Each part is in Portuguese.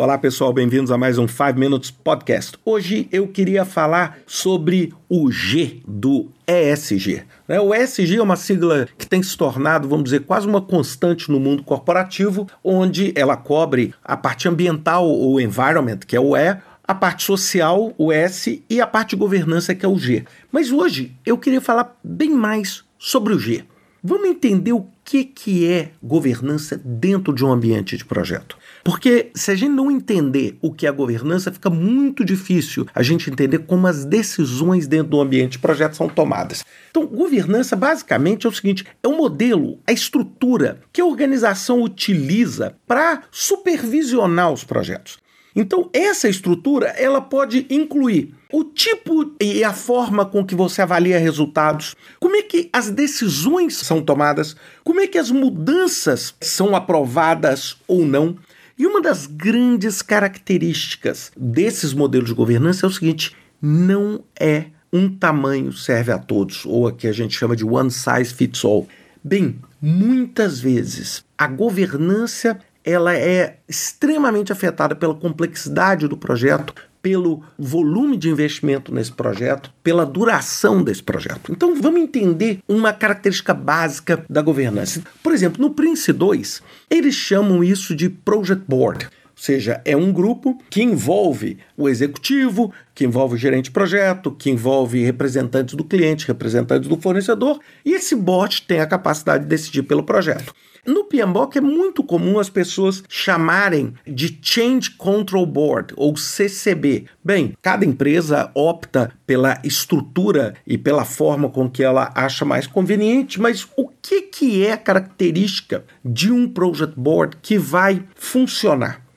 Olá pessoal, bem-vindos a mais um 5 Minutes Podcast. Hoje eu queria falar sobre o G do ESG. Né? O ESG é uma sigla que tem se tornado, vamos dizer, quase uma constante no mundo corporativo, onde ela cobre a parte ambiental, o environment, que é o E, a parte social, o S, e a parte governança, que é o G. Mas hoje eu queria falar bem mais sobre o G. Vamos entender o que, que é governança dentro de um ambiente de projeto. Porque se a gente não entender o que é governança, fica muito difícil a gente entender como as decisões dentro do ambiente de projeto são tomadas. Então, governança basicamente é o seguinte: é o modelo, a estrutura que a organização utiliza para supervisionar os projetos. Então, essa estrutura ela pode incluir o tipo e a forma com que você avalia resultados, como é que as decisões são tomadas, como é que as mudanças são aprovadas ou não. E uma das grandes características desses modelos de governança é o seguinte: não é um tamanho serve a todos, ou o que a gente chama de one size fits all. Bem, muitas vezes a governança ela é extremamente afetada pela complexidade do projeto, pelo volume de investimento nesse projeto, pela duração desse projeto. Então vamos entender uma característica básica da governança. Por exemplo, no Prince 2, eles chamam isso de Project Board. Seja, é um grupo que envolve o executivo, que envolve o gerente de projeto, que envolve representantes do cliente, representantes do fornecedor, e esse board tem a capacidade de decidir pelo projeto. No PMBOK é muito comum as pessoas chamarem de Change Control Board ou CCB. Bem, cada empresa opta pela estrutura e pela forma com que ela acha mais conveniente, mas o que, que é a característica de um Project Board que vai funcionar?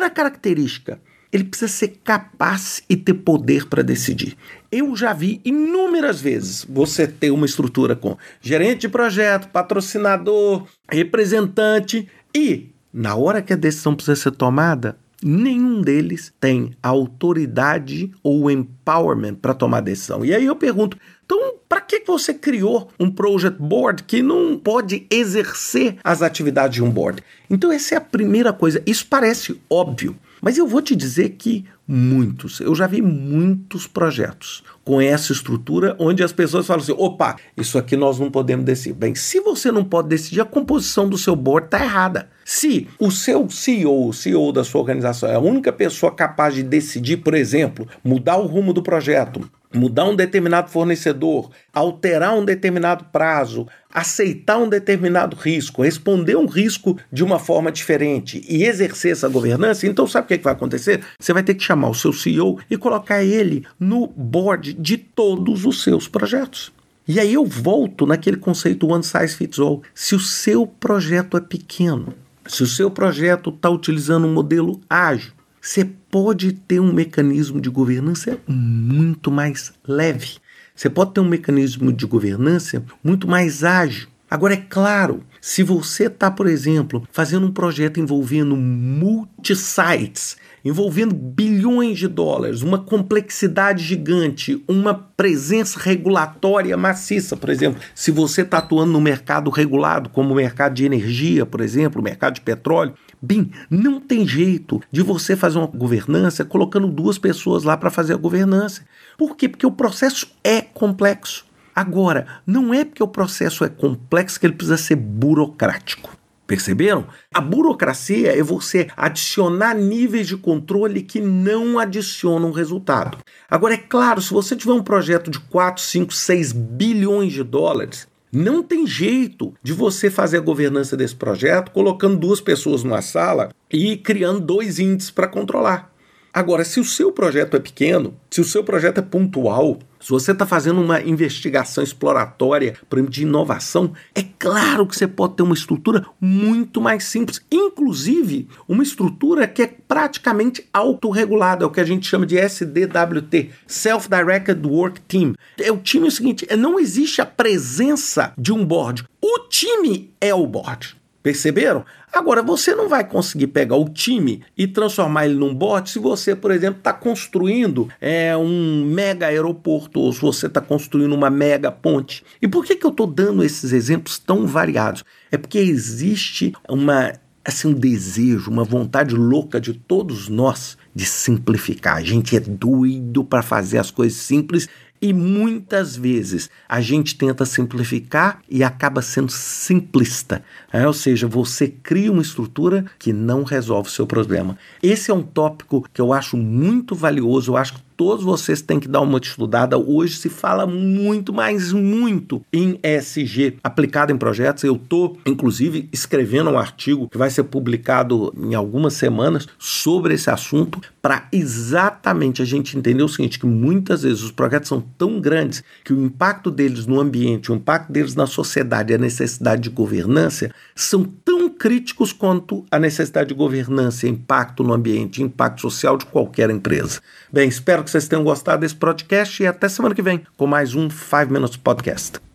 Primeira característica ele precisa ser capaz e ter poder para decidir. Eu já vi inúmeras vezes você ter uma estrutura com gerente de projeto, patrocinador, representante e, na hora que a decisão precisa ser tomada, nenhum deles tem autoridade ou empowerment para tomar decisão. E aí eu pergunto, então, para que você criou um project board que não pode exercer as atividades de um board? Então, essa é a primeira coisa. Isso parece óbvio, mas eu vou te dizer que muitos, eu já vi muitos projetos com essa estrutura onde as pessoas falam assim: opa, isso aqui nós não podemos decidir. Bem, se você não pode decidir, a composição do seu board está errada. Se o seu CEO, o CEO da sua organização, é a única pessoa capaz de decidir, por exemplo, mudar o rumo do projeto, mudar um determinado fornecedor, alterar um determinado prazo, aceitar um determinado risco, responder um risco de uma forma diferente e exercer essa governança, então sabe o que, é que vai acontecer? Você vai ter que chamar o seu CEO e colocar ele no board de todos os seus projetos. E aí eu volto naquele conceito one size fits all. Se o seu projeto é pequeno, se o seu projeto está utilizando um modelo ágil, você pode ter um mecanismo de governança muito mais leve. Você pode ter um mecanismo de governança muito mais ágil. Agora, é claro, se você está, por exemplo, fazendo um projeto envolvendo multi-sites, envolvendo bilhões de dólares, uma complexidade gigante, uma presença regulatória maciça, por exemplo, se você está atuando no mercado regulado, como o mercado de energia, por exemplo, o mercado de petróleo, Bem, não tem jeito de você fazer uma governança colocando duas pessoas lá para fazer a governança. Por quê? Porque o processo é complexo. Agora, não é porque o processo é complexo que ele precisa ser burocrático. Perceberam? A burocracia é você adicionar níveis de controle que não adicionam resultado. Agora, é claro, se você tiver um projeto de 4, 5, 6 bilhões de dólares, não tem jeito de você fazer a governança desse projeto colocando duas pessoas numa sala e criando dois índices para controlar. Agora, se o seu projeto é pequeno, se o seu projeto é pontual, se você está fazendo uma investigação exploratória, de inovação, é claro que você pode ter uma estrutura muito mais simples, inclusive uma estrutura que é praticamente autorregulada, é o que a gente chama de SDWT, Self-Directed Work Team. É o time é o seguinte, não existe a presença de um board. O time é o board. Perceberam? Agora, você não vai conseguir pegar o time e transformar ele num bot se você, por exemplo, está construindo é, um mega aeroporto ou se você está construindo uma mega ponte. E por que, que eu estou dando esses exemplos tão variados? É porque existe uma assim, um desejo, uma vontade louca de todos nós de simplificar. A gente é doido para fazer as coisas simples e muitas vezes a gente tenta simplificar e acaba sendo simplista. É? Ou seja, você cria uma estrutura que não resolve o seu problema. Esse é um tópico que eu acho muito valioso. Eu acho que todos vocês têm que dar uma estudada. Hoje se fala muito, mas muito em ESG aplicado em projetos. Eu estou, inclusive, escrevendo um artigo que vai ser publicado em algumas semanas sobre esse assunto para exatamente a gente entender o seguinte, que muitas vezes os projetos são tão grandes que o impacto deles no ambiente, o impacto deles na sociedade a necessidade de governança são tão críticos quanto a necessidade de governança, impacto no ambiente, impacto social de qualquer empresa. Bem, espero que vocês tenham gostado desse podcast e até semana que vem com mais um 5 Minutes Podcast.